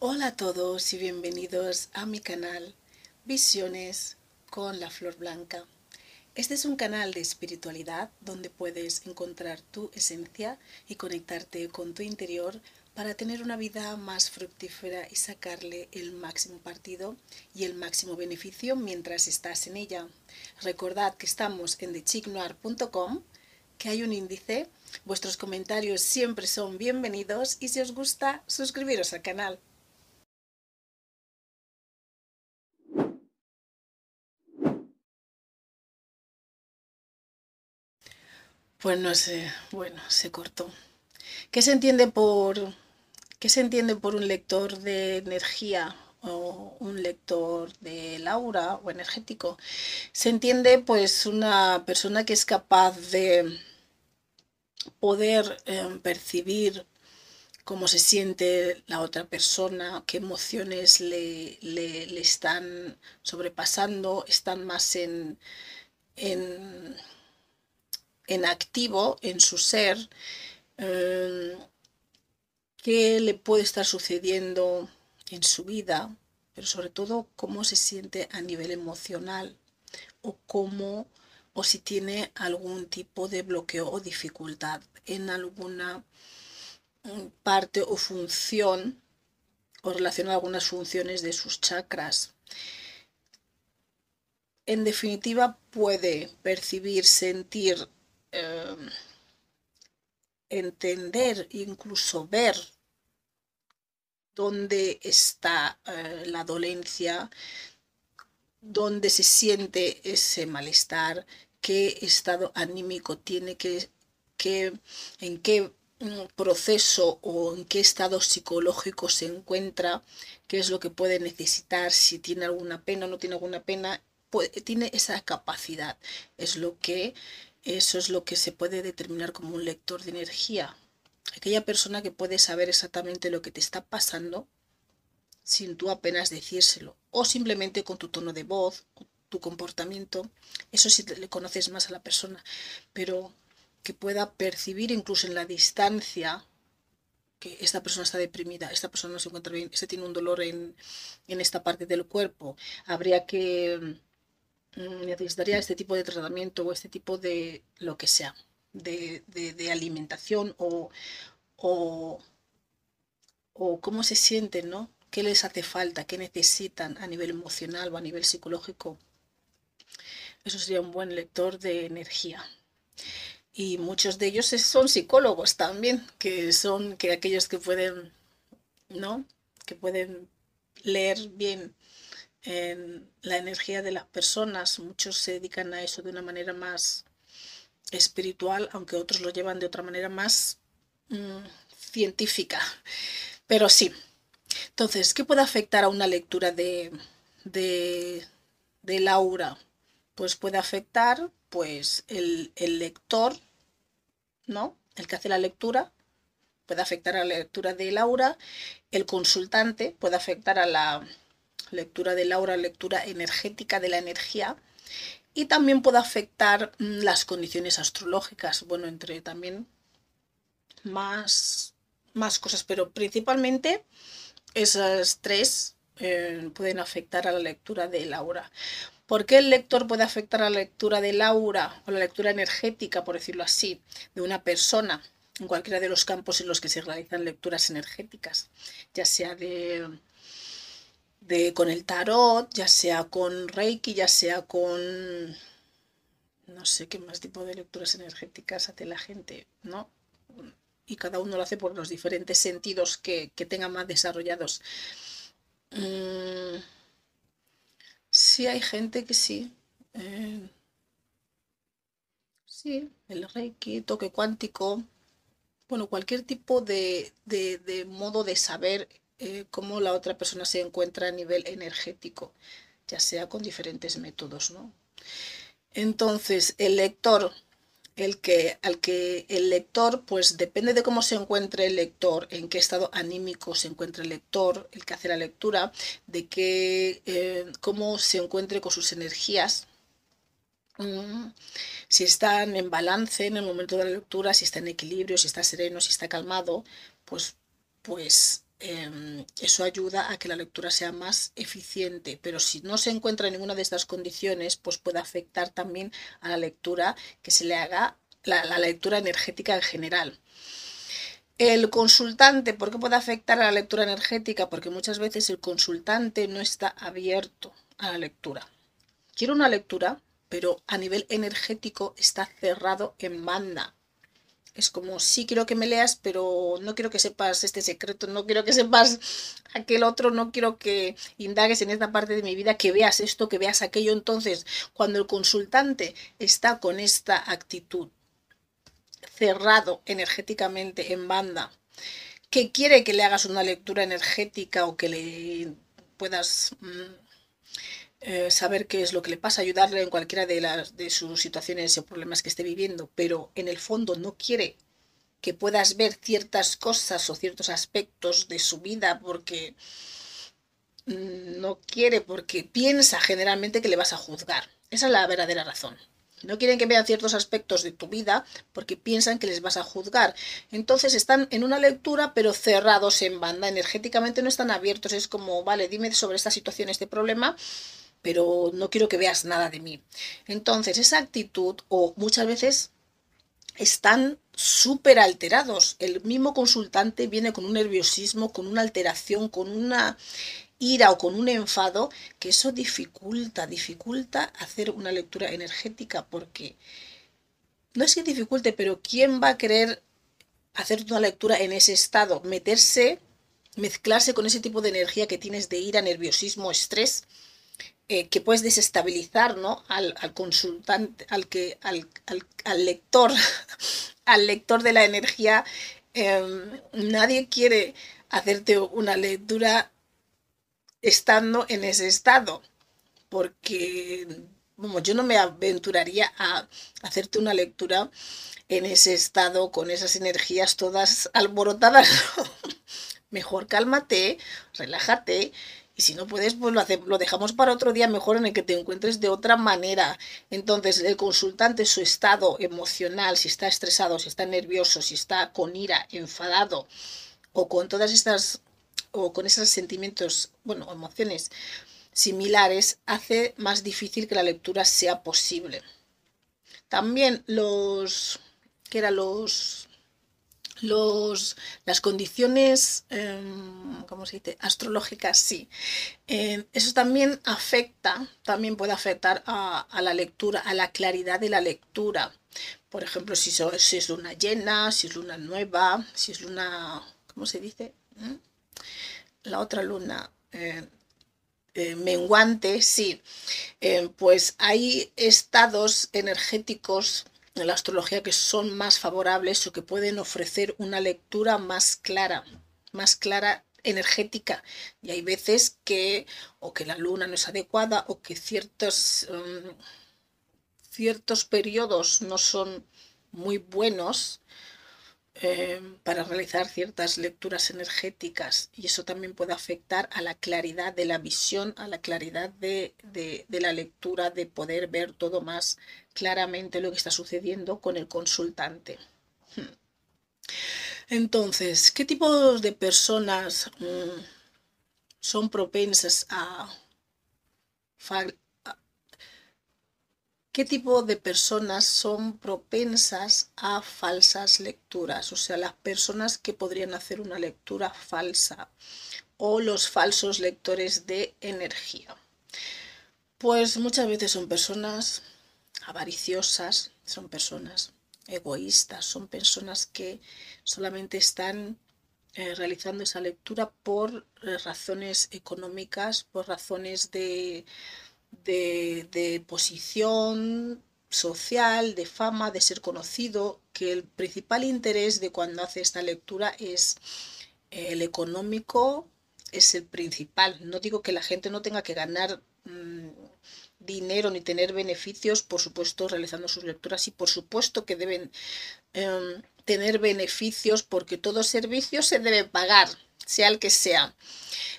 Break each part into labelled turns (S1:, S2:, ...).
S1: Hola a todos y bienvenidos a mi canal Visiones con la Flor Blanca. Este es un canal de espiritualidad donde puedes encontrar tu esencia y conectarte con tu interior para tener una vida más fructífera y sacarle el máximo partido y el máximo beneficio mientras estás en ella. Recordad que estamos en thechicnoir.com, que hay un índice. Vuestros comentarios siempre son bienvenidos y si os gusta, suscribiros al canal. Pues no sé, bueno, se cortó. ¿Qué se entiende por ¿Qué se entiende por un lector de energía o un lector de laura o energético? Se entiende pues una persona que es capaz de poder em, percibir cómo se siente la otra persona, qué emociones le, están sobrepasando, están más en, activo en su ser. Em, qué le puede estar sucediendo en su vida, pero sobre todo cómo se siente a nivel emocional o cómo o si tiene algún tipo de bloqueo o dificultad en alguna mm, parte o función o relaciona algunas funciones de sus chakras. En definitiva, puede percibir, sentir, eh, entender, incluso ver dónde está eh, la dolencia, dónde se siente ese malestar, qué estado anímico tiene que, en qué mm, proceso o en qué estado psicológico se encuentra, qué es lo que puede necesitar, si tiene alguna pena o no tiene alguna pena, tiene esa capacidad. Es lo que eso es lo que se puede determinar como un lector de energía. Aquella persona que puede saber exactamente lo que te está pasando sin tú apenas decírselo. O simplemente con tu tono de voz, tu comportamiento. Eso sí le conoces más a la persona. Pero que pueda percibir incluso en la distancia que esta persona está deprimida, esta persona no se encuentra bien, este tiene un dolor en, en esta parte del cuerpo. Habría que necesitaría este tipo de tratamiento o este tipo de lo que sea, de, alimentación o, o, cómo se sienten, ¿no? ¿Qué les hace falta? ¿Qué necesitan a nivel emocional o a nivel psicológico? Eso sería un buen lector de energía. Y muchos de ellos son psicólogos también, que son que aquellos que pueden, ¿no? Que pueden leer bien en la energía de las personas. Muchos se dedican a eso de una manera más espiritual, aunque otros lo llevan de otra manera más mm, científica. Pero sí. Entonces, ¿qué puede afectar a una lectura de, de, de Laura? Pues puede afectar pues el, el lector, ¿no? El que hace la lectura, puede afectar a la lectura de Laura, el consultante puede afectar a la lectura de Laura, lectura energética de la energía, y también puede afectar mm, las condiciones astrológicas, bueno, entre también más, más cosas, pero principalmente esas tres eh, pueden afectar a la lectura de Laura. ¿Por qué el lector puede afectar a la lectura de Laura o la lectura energética, por decirlo así, de una persona en cualquiera de los campos en los que se realizan lecturas energéticas, ya sea de con el tarot, ya sea con Reiki, ya sea con no sé qué más tipo de lecturas energéticas hace la gente, ¿no? Y cada uno lo hace por los diferentes sentidos que, que tenga más desarrollados. Mm, sí, hay gente que sí. Eh, sí, el Reiki, toque cuántico. Bueno, cualquier tipo de, de modo de saber eh, cómo la otra persona se encuentra a nivel energético, ya sea con diferentes métodos, ¿no? Entonces, el lector, el que, al que el lector, pues depende de cómo se encuentre el lector, en qué estado anímico se encuentra el lector, el que hace la lectura, de qué, eh, cómo se encuentre con sus energías, mm, si están en balance en el momento de la lectura, si está en equilibrio, si está sereno, si está calmado, pues, pues em, eso ayuda a que la lectura sea más eficiente, pero si no se encuentra ninguna de estas condiciones, pues puede afectar también a la lectura que se le haga, la, lectura energética en general. El consultante, ¿por qué puede afectar a la lectura energética? Porque muchas veces el consultante no está abierto a la lectura. Quiero una lectura, pero a nivel energético está cerrado en banda. Es como, sí quiero que me leas, pero no quiero que sepas este secreto, no quiero que sepas aquel otro, no quiero que indagues en esta parte de mi vida, que veas esto, que veas aquello. Entonces, cuando el consultante está con esta actitud, cerrado energéticamente en banda, que quiere que le hagas una lectura energética o que le puedas mm, eh, saber qué es lo que le pasa, ayudarle en cualquiera de, las, de sus situaciones o problemas que esté viviendo, pero en el fondo no quiere que puedas ver ciertas cosas o ciertos aspectos de su vida porque no quiere, porque piensa generalmente que le vas a juzgar. Esa es la verdadera razón. No quieren que vean ciertos aspectos de tu vida porque piensan que les vas a juzgar. Entonces están en una lectura pero cerrados en banda. Energéticamente no están abiertos. Es como, vale, dime sobre esta situación, este problema pero no quiero que veas nada de mí. Entonces, esa actitud, o muchas veces están súper alterados. El mismo consultante viene con un nerviosismo, con una alteración, con una ira o con un enfado, que eso dificulta, dificulta hacer una lectura energética, porque no es que dificulte, pero ¿quién va a querer hacer una lectura en ese estado? Meterse, mezclarse con ese tipo de energía que tienes de ira, nerviosismo, estrés eh, que puedes desestabilizar ¿no? al, consultante, al, que, al, lector, al lector de la energía. Em, nadie quiere hacerte una lectura estando en ese estado, porque yo no me aventuraría a hacerte una lectura en ese estado, con esas energías todas alborotadas. Mejor cálmate, relájate y si no puedes, pues lo, dejamos para otro día mejor en el que te encuentres de otra manera. Entonces, el consultante, su estado emocional, si está estresado, si está nervioso, si está con ira, enfadado, o con todas estas, o con esos sentimientos, bueno, emociones similares, hace más difícil que la lectura sea posible. También los, que eran los los, las condiciones, em, ¿cómo se dice? Astrológicas, sí. Em, eso también afecta, también puede afectar a, la lectura, a la claridad de la lectura. Por ejemplo, si, si, es luna llena, si es luna nueva, si es luna, ¿cómo se dice? ¿Mm? La otra luna. Eh, eh, menguante, sí, em, pues hay estados energéticos en la astrología que son más favorables o que pueden ofrecer una lectura más clara, más clara energética. Y hay veces que o que la luna no es adecuada o que ciertos, um, ciertos periodos no son muy buenos eh, para realizar ciertas lecturas energéticas y eso también puede afectar a la claridad de la visión, a la claridad de, de, la lectura, de poder ver todo más claramente lo que está sucediendo con el consultante. Hmm. Entonces, ¿qué tipo de personas mm, son propensas a, ¿Qué tipo de personas son propensas a falsas lecturas? O sea, las personas que podrían hacer una lectura falsa o los falsos lectores de energía. Pues muchas veces son personas avariciosas, son personas egoístas, son personas que solamente están eh, realizando esa lectura por eh, razones económicas, por razones de de, posición social, de fama, de ser conocido, que el principal interés de cuando hace esta lectura es el económico, es el principal. No digo que la gente no tenga que ganar mm, dinero ni tener beneficios, por supuesto, realizando sus lecturas y por supuesto que deben em, tener beneficios porque todo servicio se debe pagar, sea el que sea.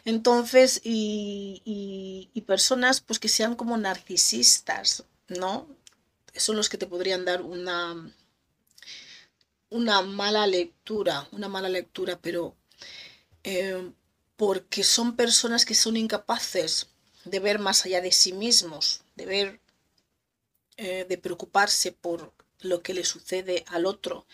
S1: Entonces, y, personas pues que sean como narcisistas, ¿no? Son los que te podrían dar una, una mala lectura, una mala lectura, pero eh, porque son personas que son incapaces de ver más allá de sí mismos, de ver, eh, de preocuparse por lo que le sucede al otro,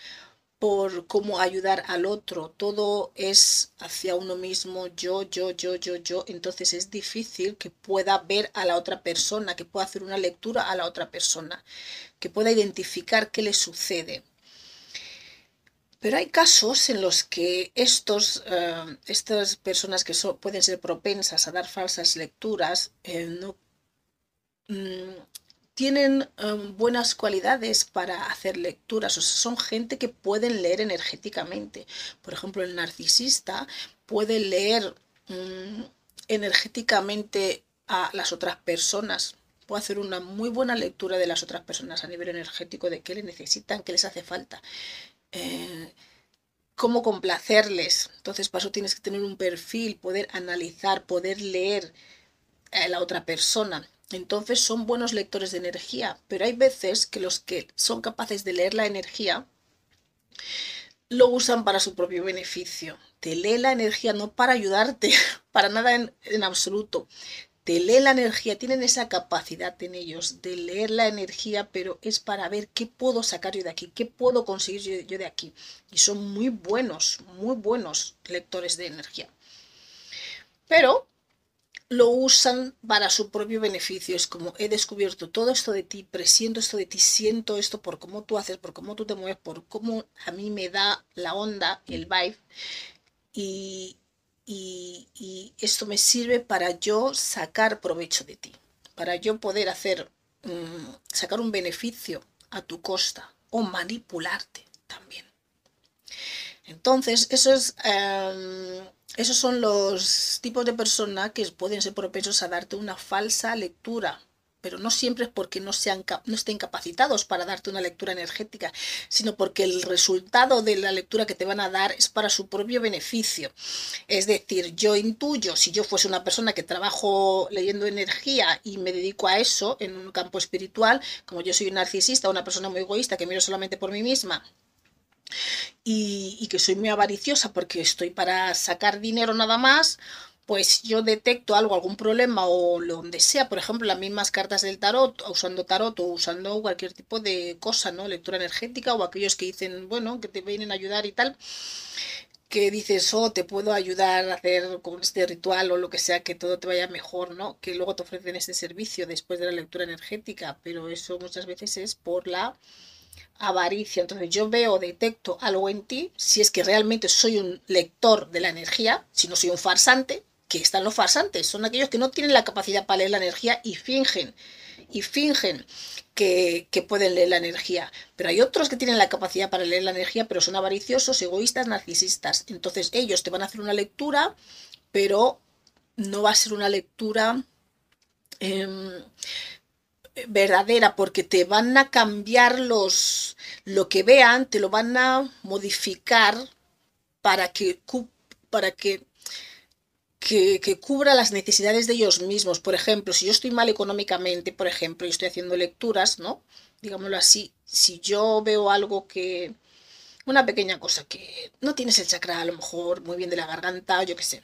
S1: por cómo ayudar al otro. Todo es hacia uno mismo, yo, yo, yo, yo, yo. Entonces es difícil que pueda ver a la otra persona, que pueda hacer una lectura a la otra persona, que pueda identificar qué le sucede. Pero hay casos en los que estos, eh, estas personas que pueden ser propensas a dar falsas lecturas eh, no, mm, tienen em, buenas cualidades para hacer lecturas, o son gente que pueden leer energéticamente. Por ejemplo, el narcisista puede leer mm, energéticamente a las otras personas, puede hacer una muy buena lectura de las otras personas a nivel energético, de qué le necesitan, qué les hace falta. Eh, cómo complacerles. Entonces, para eso tienes que tener un perfil, poder analizar, poder leer a la otra persona. Entonces son buenos lectores de energía, pero hay veces que los que son capaces de leer la energía lo usan para su propio beneficio. Te lee la energía no para ayudarte, para nada en, absoluto. Te lee la energía, tienen esa capacidad en ellos de leer la energía, pero es para ver qué puedo sacar yo de aquí, qué puedo conseguir yo de aquí. Y son muy buenos, muy buenos lectores de energía. Pero lo usan para su propio beneficio. Es como he descubierto todo esto de ti, presiento esto de ti, siento esto por cómo tú haces, por cómo tú te mueves, por cómo a mí me da la onda, el vibe. Y, esto me sirve para yo sacar provecho de ti, para yo poder hacer, mm, sacar un beneficio a tu costa o manipularte también. Entonces, eso es... Em, esos son los tipos de personas que pueden ser propensos a darte una falsa lectura, pero no siempre es porque no, sean, no estén capacitados para darte una lectura energética, sino porque el resultado de la lectura que te van a dar es para su propio beneficio. Es decir, yo intuyo, si yo fuese una persona que trabajo leyendo energía y me dedico a eso en un campo espiritual, como yo soy un narcisista, una persona muy egoísta que miro solamente por mí misma, y, que soy muy avariciosa porque estoy para sacar dinero nada más, pues yo detecto algo, algún problema o lo donde sea, por ejemplo, las mismas cartas del tarot, usando tarot o usando cualquier tipo de cosa, ¿no? Lectura energética o aquellos que dicen, bueno, que te vienen a ayudar y tal, que dices, oh, te puedo ayudar a hacer con este ritual o lo que sea, que todo te vaya mejor, ¿no? Que luego te ofrecen este servicio después de la lectura energética, pero eso muchas veces es por la avaricia. Entonces yo veo, detecto algo en ti, si es que realmente soy un lector de la energía, si no soy un farsante, que están los farsantes, son aquellos que no tienen la capacidad para leer la energía y fingen, y fingen que, que, pueden leer la energía. Pero hay otros que tienen la capacidad para leer la energía, pero son avariciosos, egoístas, narcisistas. Entonces ellos te van a hacer una lectura, pero no va a ser una lectura... Eh, verdadera porque te van a cambiar los lo que vean, te lo van a modificar para que para que, que, cubra las necesidades de ellos mismos. Por ejemplo, si yo estoy mal económicamente, por ejemplo, y estoy haciendo lecturas, ¿no? Digámoslo así, si yo veo algo que, una pequeña cosa que no tienes el chakra a lo mejor muy bien de la garganta, yo qué sé.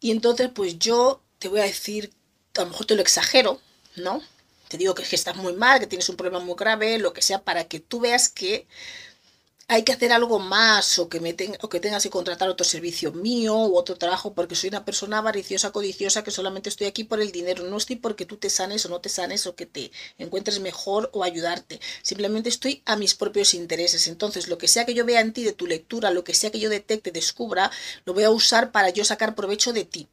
S1: Y entonces, pues yo te voy a decir, a lo mejor te lo exagero, ¿no? Te digo que, estás muy mal, que tienes un problema muy grave, lo que sea, para que tú veas que hay que hacer algo más o que, me o que tengas que contratar otro servicio mío u otro trabajo porque soy una persona avariciosa, codiciosa, que solamente estoy aquí por el dinero. No estoy porque tú te sanes o no te sanes o que te encuentres mejor o ayudarte. Simplemente estoy a mis propios intereses. Entonces, lo que sea que yo vea en ti de tu lectura, lo que sea que yo detecte, descubra, lo voy a usar para yo sacar provecho de ti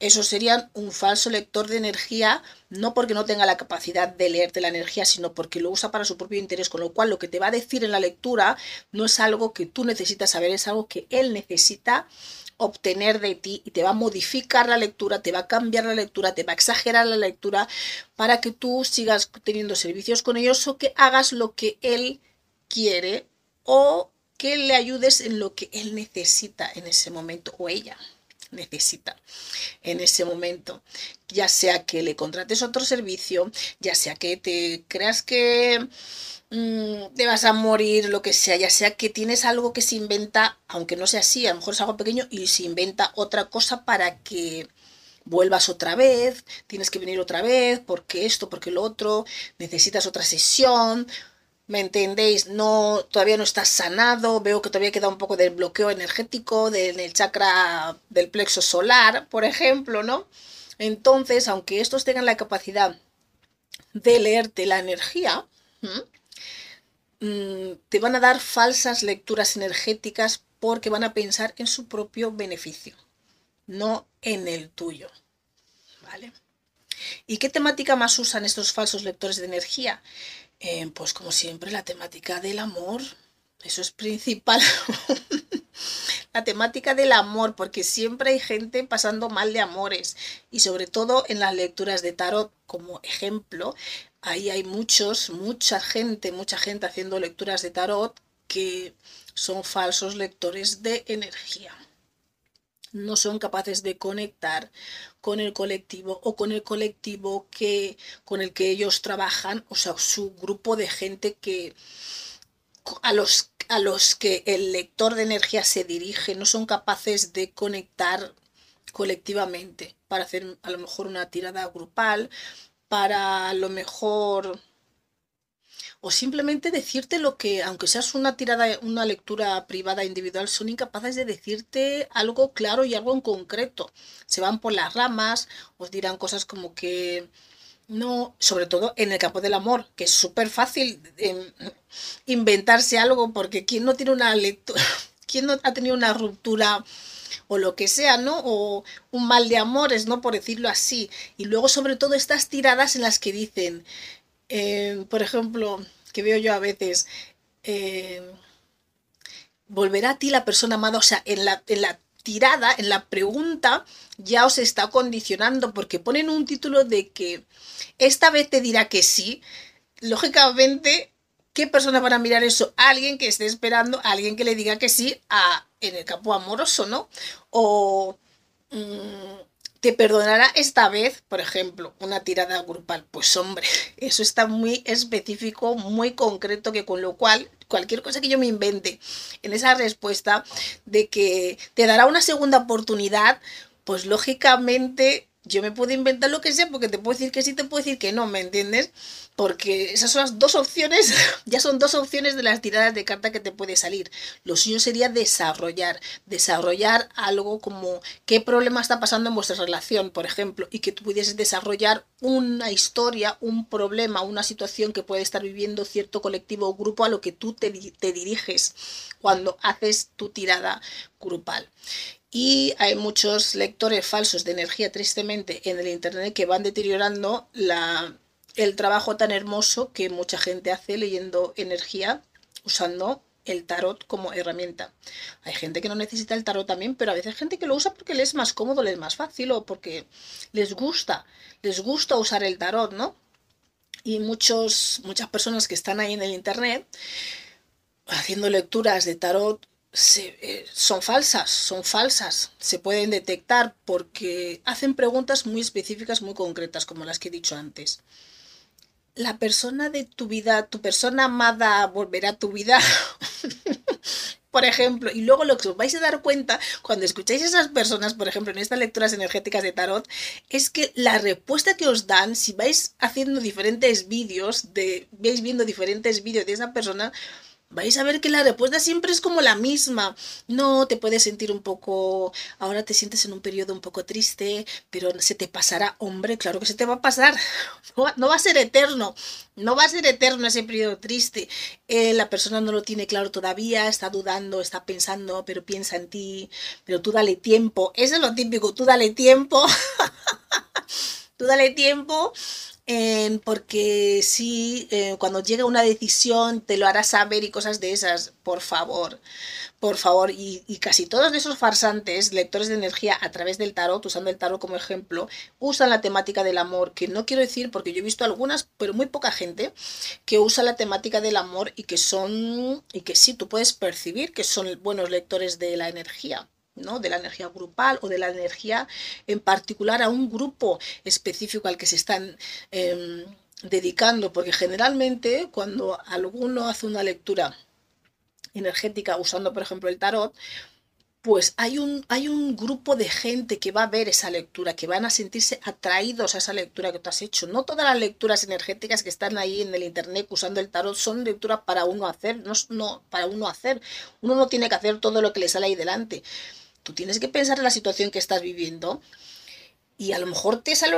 S1: eso sería un falso lector de energía, no porque no tenga la capacidad de leerte la energía, sino porque lo usa para su propio interés, con lo cual lo que te va a decir en la lectura no es algo que tú necesitas saber, es algo que él necesita obtener de ti y te va a modificar la lectura, te va a cambiar la lectura, te va a exagerar la lectura para que tú sigas teniendo servicios con ellos o que hagas lo que él quiere o que le ayudes en lo que él necesita en ese momento o ella necesita en ese momento. Ya sea que le contrates otro servicio, ya sea que te creas que mm, te vas a morir, lo que sea, ya sea que tienes algo que se inventa, aunque no sea así, a lo mejor es algo pequeño y se inventa otra cosa para que vuelvas otra vez, tienes que venir otra vez, porque esto, porque lo otro, necesitas otra sesión, ¿me entendéis? No, todavía no estás sanado, veo que todavía queda un poco del bloqueo energético del el chakra del plexo solar, por ejemplo, ¿no? Entonces, aunque estos tengan la capacidad de leerte la energía, mm, te van a dar falsas lecturas energéticas porque van a pensar en su propio beneficio no en el tuyo. ¿Vale? ¿Y qué temática más usan estos falsos lectores de energía? Eh, pues como siempre la temática del amor. Eso es principal. la temática del amor, porque siempre hay gente pasando mal de amores. Y sobre todo en las lecturas de tarot, como ejemplo, ahí hay muchos, mucha gente, mucha gente haciendo lecturas de tarot que son falsos lectores de energía no son capaces de conectar con el colectivo o con el colectivo que, con el que ellos trabajan, o sea, su grupo de gente que a los, a los que el lector de energía se dirige, no son capaces de conectar colectivamente para hacer a lo mejor una tirada grupal, para a lo mejor o simplemente decirte lo que, aunque seas una tirada, una lectura privada individual, son incapaces de decirte algo claro y algo en concreto. Se van por las ramas, os dirán cosas como que no, sobre todo en el campo del amor, que es súper fácil em, inventarse algo, porque quien no tiene una lectura, quien no ha tenido una ruptura o lo que sea, ¿no? O un mal de amores, ¿no? Por decirlo así. Y luego, sobre todo, estas tiradas en las que dicen, eh, por ejemplo, que veo yo a veces, eh, volverá a ti la persona amada, o sea, en la, en la tirada, en la pregunta, ya os está condicionando porque ponen un título de que esta vez te dirá que sí. Lógicamente, ¿qué persona van a mirar eso? Alguien que esté esperando, alguien que le diga que sí a, en el campo amoroso, ¿no? O... Mm, te perdonará esta vez, por ejemplo, una tirada grupal. Pues hombre, eso está muy específico, muy concreto, que con lo cual cualquier cosa que yo me invente en esa respuesta de que te dará una segunda oportunidad, pues lógicamente yo me puedo inventar lo que sea porque te puedo decir que sí, te puedo decir que no, ¿me entiendes? porque esas son las dos opciones, ya son dos opciones de las tiradas de carta que te puede salir. Lo suyo sería desarrollar, desarrollar algo como qué problema está pasando en vuestra relación, por ejemplo, y que tú pudieses desarrollar una historia, un problema, una situación que puede estar viviendo cierto colectivo o grupo a lo que tú te, te diriges cuando haces tu tirada grupal. Y hay muchos lectores falsos de energía, tristemente, en el Internet que van deteriorando la, el trabajo tan hermoso que mucha gente hace leyendo energía usando el tarot como herramienta. Hay gente que no necesita el tarot también, pero a veces hay gente que lo usa porque les es más cómodo, les es más fácil o porque les gusta, les gusta usar el tarot, ¿no? Y muchos, muchas personas que están ahí en el internet haciendo lecturas de tarot eh, son falsas, son falsas, se pueden detectar porque hacen preguntas muy específicas, muy concretas, como las que he dicho antes la persona de tu vida, tu persona amada volverá a tu vida. por ejemplo, y luego lo que os vais a dar cuenta cuando escucháis a esas personas, por ejemplo, en estas lecturas energéticas de tarot, es que la respuesta que os dan, si vais haciendo diferentes vídeos, de, vais viendo diferentes vídeos de esa persona, vais a ver que la respuesta siempre es como la misma. No te puedes sentir un poco, ahora te sientes en un periodo un poco triste, pero se te pasará, hombre, claro que se te va a pasar. No, va a ser eterno, no va a ser eterno ese periodo triste. Eh, la persona no lo tiene claro todavía, está dudando, está pensando, pero piensa en ti, pero tú dale tiempo. Eso es lo típico, tú dale tiempo. tú dale tiempo porque si eh, cuando llega una decisión te lo hará saber y cosas de esas, por favor, por favor. Y, casi todos esos farsantes, lectores de energía a través del tarot, usando el tarot como ejemplo, usan la temática del amor, que no quiero decir, porque yo he visto algunas, pero muy poca gente, que usa la temática del amor y que son, y que sí, tú puedes percibir que son buenos lectores de la energía ¿no? de la energía grupal o de la energía en particular a un grupo específico al que se están em, dedicando, porque generalmente cuando alguno hace una lectura energética usando, por ejemplo, el tarot, pues hay un, hay un grupo de gente que va a ver esa lectura, que van a sentirse atraídos a esa lectura que tú has hecho. No todas las lecturas energéticas que están ahí en el internet usando el tarot son lecturas para uno hacer, no, no para uno hacer. Uno no tiene que hacer todo lo que le sale ahí delante. Tú tienes que pensar en la situación que estás viviendo y a lo mejor te sale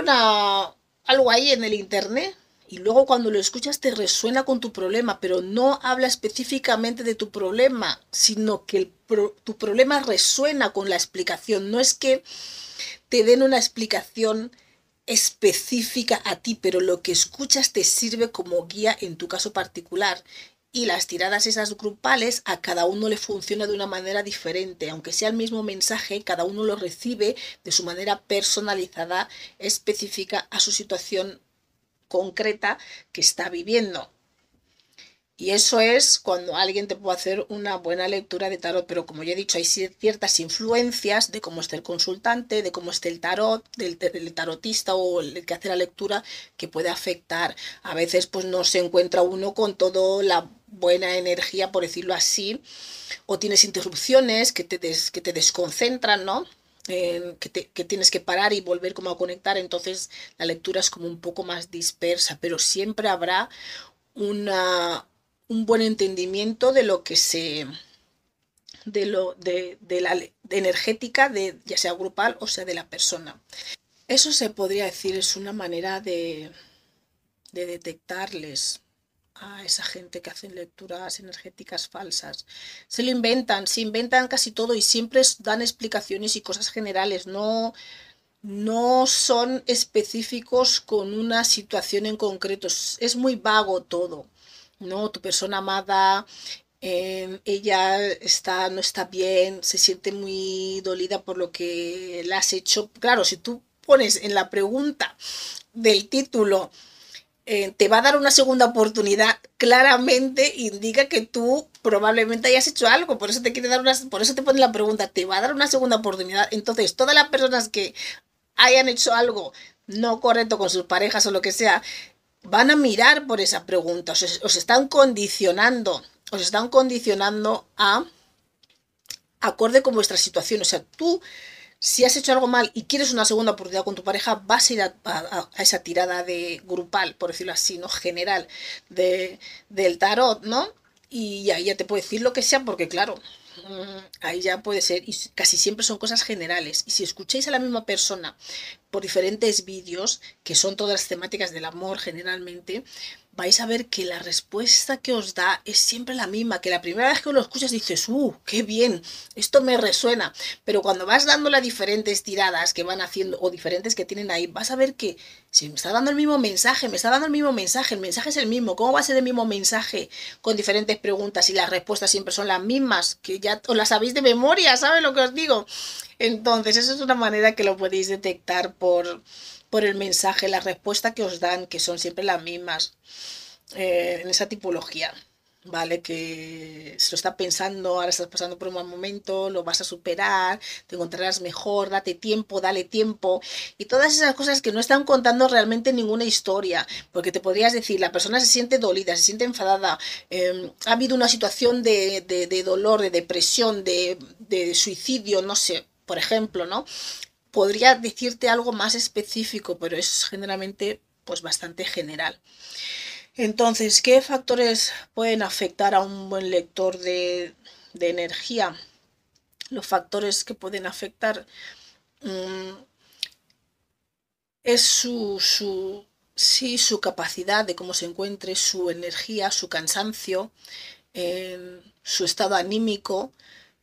S1: algo ahí en el internet y luego cuando lo escuchas te resuena con tu problema, pero no habla específicamente de tu problema, sino que tu problema resuena con la explicación. No es que te den una explicación específica a ti, pero lo que escuchas te sirve como guía en tu caso particular. Y las tiradas esas grupales a cada uno le funciona de una manera diferente. Aunque sea el mismo mensaje, cada uno lo recibe de su manera personalizada, específica a su situación concreta que está viviendo. Y eso es cuando alguien te puede hacer una buena lectura de tarot, pero como ya he dicho, hay ciertas influencias de cómo esté el consultante, de cómo esté el tarot, del, tarotista o el que hace la lectura, que puede afectar. A veces pues no se encuentra uno con toda la buena energía, por decirlo así, o tienes interrupciones que te, que te desconcentran, ¿no? que, tienes que parar y volver como a conectar, entonces la lectura es como un poco más dispersa, pero siempre habrá una, un buen entendimiento de lo que se de lo de, la energética de ya sea grupal o sea de la persona. Eso se podría decir es una manera de, de detectarles a esa gente que hacen lecturas energéticas falsas. Se lo inventan, se inventan casi todo y siempre dan explicaciones y cosas generales, no, no son específicos con una situación en concreto. Es muy vago todo. ¿no? Tu persona amada, em, ella está, no está bien, se siente muy dolida por lo que le has hecho. Claro, si tú pones en la pregunta del título eh, te va a dar una segunda oportunidad, claramente indica que tú probablemente hayas hecho algo, por eso te quiere dar una, por eso te pone la pregunta, te va a dar una segunda oportunidad. Entonces, todas las personas que hayan hecho algo no correcto con sus parejas o lo que sea, van a mirar por esa pregunta, os, os están condicionando, os están condicionando a acorde con vuestra situación. O sea, tú si has hecho algo mal y quieres una segunda oportunidad con tu pareja, vas a ir a, esa tirada de grupal, por decirlo así, ¿no? General de, del tarot, ¿no? Y ahí ya te puedo decir lo que sea, porque claro, mm, ahí ya puede ser, y casi siempre son cosas generales. Y si escucháis a la misma persona por diferentes vídeos, que son todas las temáticas del amor generalmente, vais a ver que la respuesta que os da es siempre la misma, que la primera vez que lo escuchas dices, ¡uh, qué bien! Esto me resuena. Pero cuando vas dando las diferentes tiradas que van haciendo o diferentes que tienen ahí, vas a ver que si me está dando el mismo mensaje, me está dando el mismo mensaje, el mensaje es el mismo. ¿Cómo va a ser el mismo mensaje con diferentes preguntas y las respuestas siempre son las mismas? Que ya os las sabéis de memoria, ¿sabes lo que os digo? Entonces, eso es una manera que lo podéis detectar por por el mensaje, la respuesta que os dan, que son siempre las mismas eh, en esa tipología. ¿Vale? Que se lo está pensando, ahora estás pasando por un mal momento, lo vas a superar, te encontrarás mejor, date tiempo, dale tiempo. Y todas esas cosas que no están contando realmente ninguna historia. Porque te podrías decir, la persona se siente dolida, se siente enfadada, em, ha habido una situación de, de, dolor, de depresión, de, de suicidio, no sé, por ejemplo, ¿no? Podría decirte algo más específico, pero es generalmente pues bastante general. Entonces, ¿qué factores pueden afectar a un buen lector de, energía? Los factores que pueden afectar mm, es su, su, sí, su capacidad de cómo se encuentre, su energía, su cansancio, eh, su estado anímico,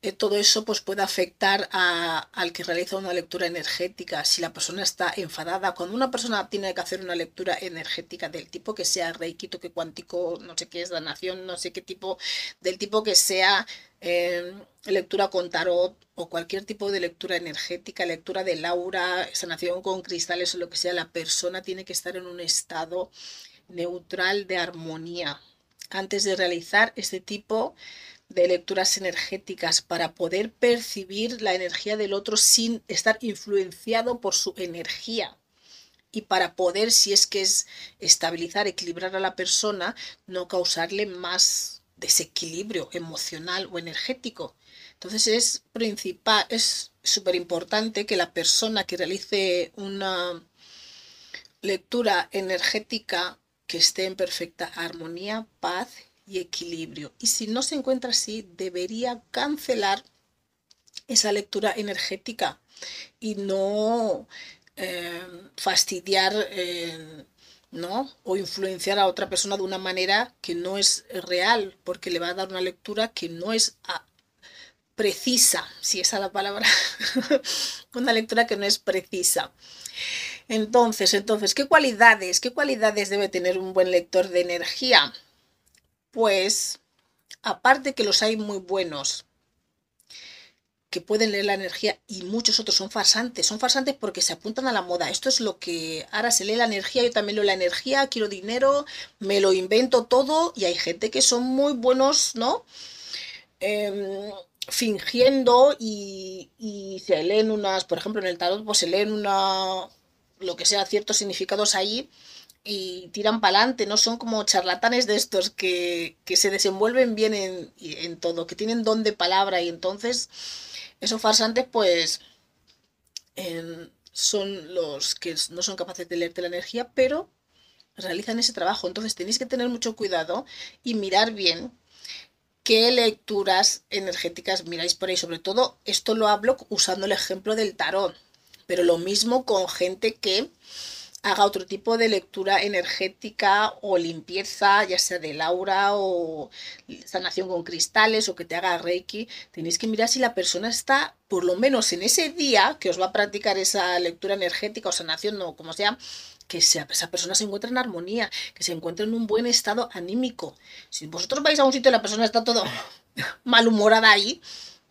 S1: eh, todo eso pues, puede afectar al que realiza una lectura energética. Si la persona está enfadada, cuando una persona tiene que hacer una lectura energética del tipo que sea reiki, que cuántico, no sé qué es nación, no sé qué tipo, del tipo que sea em, lectura con tarot o cualquier tipo de lectura energética, lectura de laura, sanación con cristales o lo que sea, la persona tiene que estar en un estado neutral de armonía antes de realizar este tipo de lecturas energéticas para poder percibir la energía del otro sin estar influenciado por su energía y para poder, si es que es estabilizar, equilibrar a la persona, no causarle más desequilibrio emocional o energético. Entonces es principal, es súper importante que la persona que realice una lectura energética que esté en perfecta armonía, paz equilibrio. Y si no se encuentra así, debería cancelar esa lectura energética y no eh, fastidiar eh, ¿no? o influenciar a otra persona de una manera que no es real, porque le va a dar una lectura que no es ah, precisa, si esa es la palabra, una lectura que no es precisa. Entonces, entonces, ¿qué cualidades, qué cualidades debe tener un buen lector de energía? Pues, aparte que los hay muy buenos, que pueden leer la energía y muchos otros son farsantes. Son farsantes porque se apuntan a la moda. Esto es lo que ahora se lee la energía, yo también leo la energía, quiero dinero, me lo invento todo y hay gente que son muy buenos, ¿no? Em, fingiendo y, y, se leen unas, por ejemplo, en el tarot, pues se leen una, lo que sea, ciertos significados ahí y tiran para adelante, no son como charlatanes de estos que, que se desenvuelven bien en, en todo, que tienen don de palabra y entonces esos farsantes, pues, son los que no son capaces de leerte la energía, pero realizan ese trabajo. Entonces tenéis que tener mucho cuidado y mirar bien qué lecturas energéticas miráis por ahí. Sobre todo, esto lo hablo usando el ejemplo del tarot, pero lo mismo con gente que haga otro tipo de lectura energética o limpieza, ya sea de Laura o sanación con cristales o que te haga Reiki, tenéis que mirar si la persona está, por lo menos en ese día que os va a practicar esa lectura energética o sanación o como sea, que esa persona se encuentre en armonía, que se encuentre en un buen estado anímico. Si vosotros vais a un sitio y la persona está todo malhumorada ahí,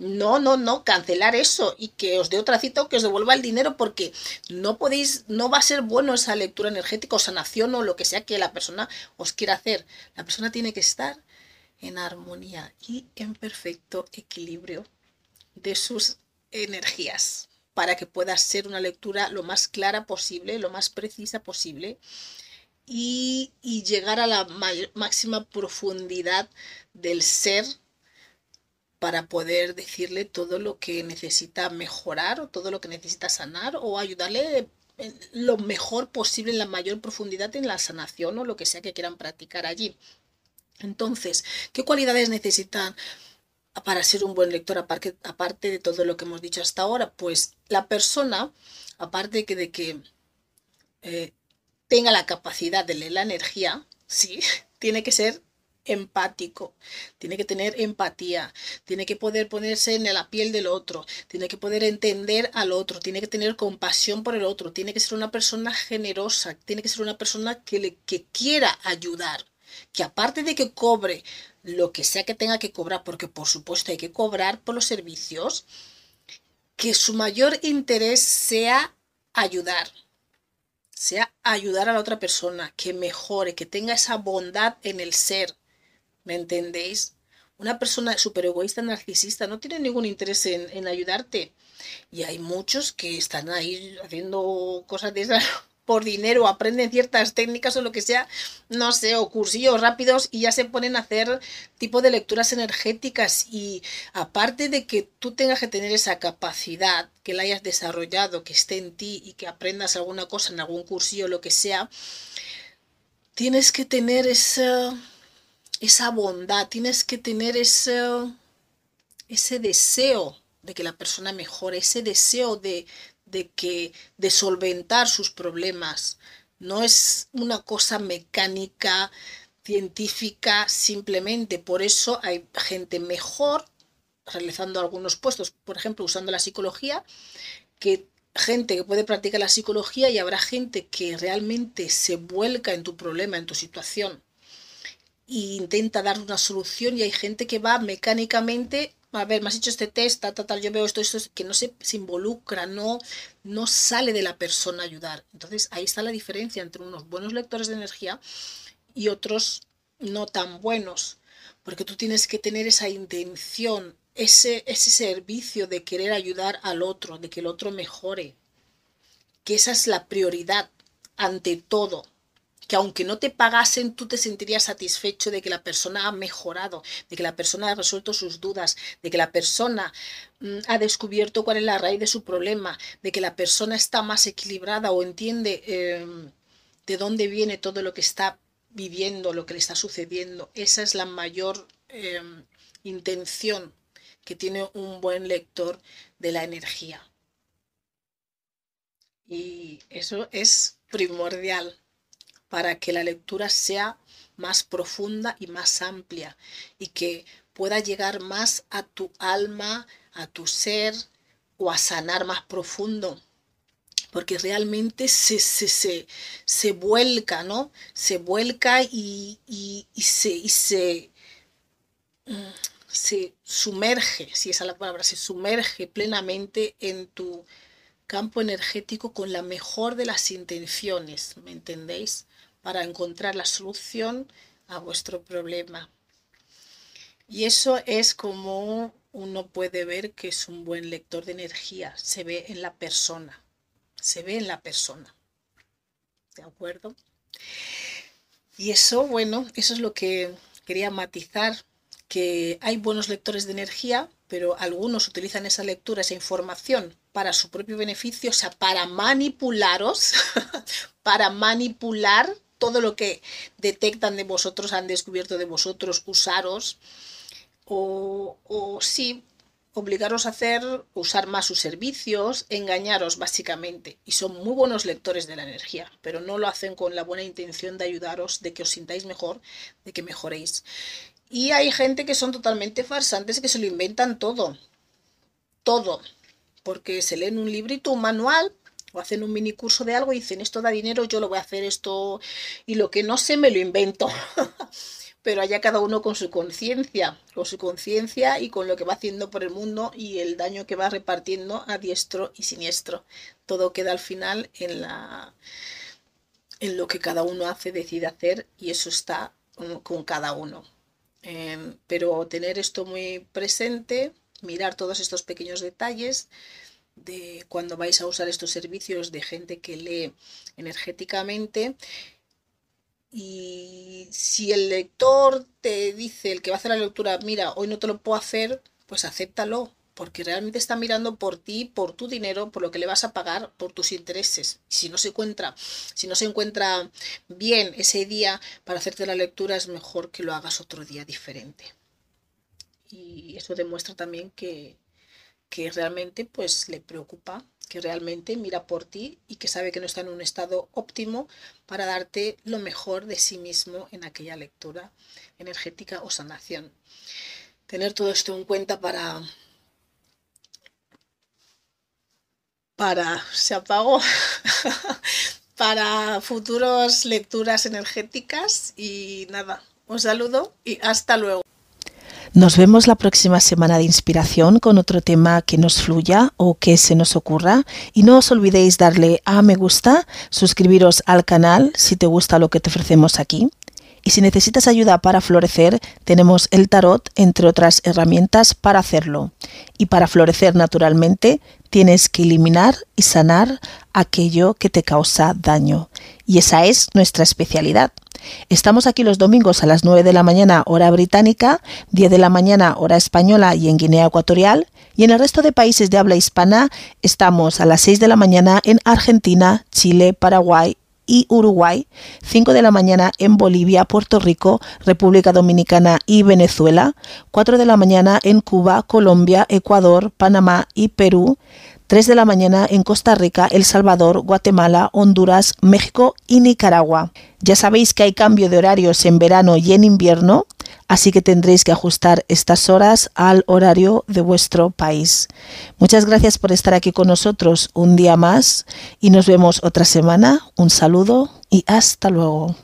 S1: no, no, no, cancelar eso y que os dé otra cita o que os devuelva el dinero porque no podéis, no va a ser bueno esa lectura energética o sanación o lo que sea que la persona os quiera hacer. La persona tiene que estar en armonía y en perfecto equilibrio de sus energías para que pueda ser una lectura lo más clara posible, lo más precisa posible y, y llegar a la máxima profundidad del ser para poder decirle todo lo que necesita mejorar o todo lo que necesita sanar o ayudarle lo mejor posible en la mayor profundidad en la sanación o lo que sea que quieran practicar allí. Entonces, ¿qué cualidades necesitan para ser un buen lector aparte, de todo lo que hemos dicho hasta ahora? Pues la persona, aparte de que eh, tenga la capacidad de leer la energía, sí, tiene que ser empático, tiene que tener empatía, tiene que poder ponerse en la piel del otro, tiene que poder entender al otro, tiene que tener compasión por el otro, tiene que ser una persona generosa, tiene que ser una persona que, le, que quiera ayudar, que aparte de que cobre lo que sea que tenga que cobrar, porque por supuesto hay que cobrar por los servicios, que su mayor interés sea ayudar, sea ayudar a la otra persona, que mejore, que tenga esa bondad en el ser, ¿Me entendéis? Una persona súper egoísta, narcisista, no tiene ningún interés en, ayudarte. Y hay muchos que están ahí haciendo cosas de esas por dinero, aprenden ciertas técnicas o lo que sea, no sé, o cursillos rápidos y ya se ponen a hacer tipo de lecturas energéticas. Y aparte de que tú tengas que tener esa capacidad, que la hayas desarrollado, que esté en ti y que aprendas alguna cosa en algún cursillo o lo que sea, tienes que tener esa esa bondad, tienes que tener ese, ese deseo de que la persona mejore, ese deseo de, de, que, de solventar sus problemas. No es una cosa mecánica, científica, simplemente. Por eso hay gente mejor realizando algunos puestos, por ejemplo, usando la psicología, que gente que puede practicar la psicología y habrá gente que realmente se vuelca en tu problema, en tu situación e intenta dar una solución y hay gente que va mecánicamente a ver, me has hecho este test, tal, tal, yo veo esto, esto, que no se, se, involucra, no, no sale de la persona ayudar. Entonces ahí está la diferencia entre unos buenos lectores de energía y otros no tan buenos. porque tú tienes que tener esa intención, ese, ese servicio de querer ayudar al otro, de que el otro mejore, que esa es la prioridad ante todo que aunque no te pagasen, tú te sentirías satisfecho de que la persona ha mejorado, de que la persona ha resuelto sus dudas, de que la persona mm, ha descubierto cuál es la raíz de su problema, de que la persona está más equilibrada o entiende em, de dónde viene todo lo que está viviendo, lo que le está sucediendo. Esa es la mayor em, intención que tiene un buen lector de la energía. Y eso es primordial para que la lectura sea más profunda y más amplia y que pueda llegar más a tu alma, a tu ser o a sanar más profundo. Porque realmente se, se, se, vuelca, ¿no? Se vuelca y, y, se, y se, mm, se sumerge, si esa es la palabra, se sumerge plenamente en tu campo energético con la mejor de las intenciones, ¿me entendéis? Para encontrar la solución a vuestro problema. Y eso es como uno puede ver que es un buen lector de energía. Se ve en la persona. Se ve en la persona. ¿De acuerdo? Y eso, bueno, eso es lo que quería matizar, que hay buenos lectores de energía, pero algunos utilizan esa lectura, esa información para su propio beneficio, o sea, para manipularos, para manipular todo lo que detectan de vosotros, han descubierto de vosotros, usaros o, sí, obligaros a hacer, usar más sus servicios, engañaros básicamente. Y son muy buenos lectores de la energía, pero no lo hacen con la buena intención de ayudaros, de que os sintáis mejor, de que mejoréis. Y hay gente que son totalmente farsantes que se lo inventan todo. Todo. Porque se leen un librito, un manual, o hacen un mini curso de algo y dicen esto da dinero, yo lo voy a hacer esto y lo que no sé me lo invento. Pero allá cada uno con su conciencia, con su conciencia y con lo que va haciendo por el mundo y el daño que va repartiendo a diestro y siniestro. Todo queda al final en la en lo que cada uno hace, decide hacer y eso está con cada uno. Em, pero tener esto muy presente, mirar todos estos pequeños detalles, de cuando vais a usar estos servicios de gente que lee energéticamente. Y si el lector te dice, el que va a hacer la lectura, mira, hoy no te lo puedo hacer, pues acéptalo, porque realmente está mirando por ti, por tu dinero, por lo que le vas a pagar, por tus intereses. Si no se encuentra, si no se encuentra bien ese día para hacerte la lectura, es mejor que lo hagas otro día diferente. Y eso demuestra también que, que realmente pues le preocupa, que realmente mira por ti y que sabe que no está en un estado óptimo para darte lo mejor de sí mismo en aquella lectura energética o sanación. Tener todo esto en cuenta para para se apagó para futuras lecturas energéticas y nada, un saludo y hasta luego.
S2: Nos vemos la próxima semana de inspiración con otro tema que nos fluya o que se nos ocurra. Y no os olvidéis darle a me gusta, suscribiros al canal si te gusta lo que te ofrecemos aquí. Y si necesitas ayuda para florecer, tenemos el tarot, entre otras herramientas, para hacerlo. Y para florecer naturalmente, tienes que eliminar y sanar aquello que te causa daño. Y esa es nuestra especialidad. Estamos aquí los domingos a las 9 de la mañana hora británica, 10 de la mañana hora española y en Guinea Ecuatorial, y en el resto de países de habla hispana estamos a las 6 de la mañana en Argentina, Chile, Paraguay y Uruguay, 5 de la mañana en Bolivia, Puerto Rico, República Dominicana y Venezuela, 4 de la mañana en Cuba, Colombia, Ecuador, Panamá y Perú, 3 de la mañana en Costa Rica, El Salvador, Guatemala, Honduras, México y Nicaragua. Ya sabéis que hay cambio de horarios en verano y en invierno, así que tendréis que ajustar estas horas al horario de vuestro país. Muchas gracias por estar aquí con nosotros un día más y nos vemos otra semana. Un saludo y hasta luego.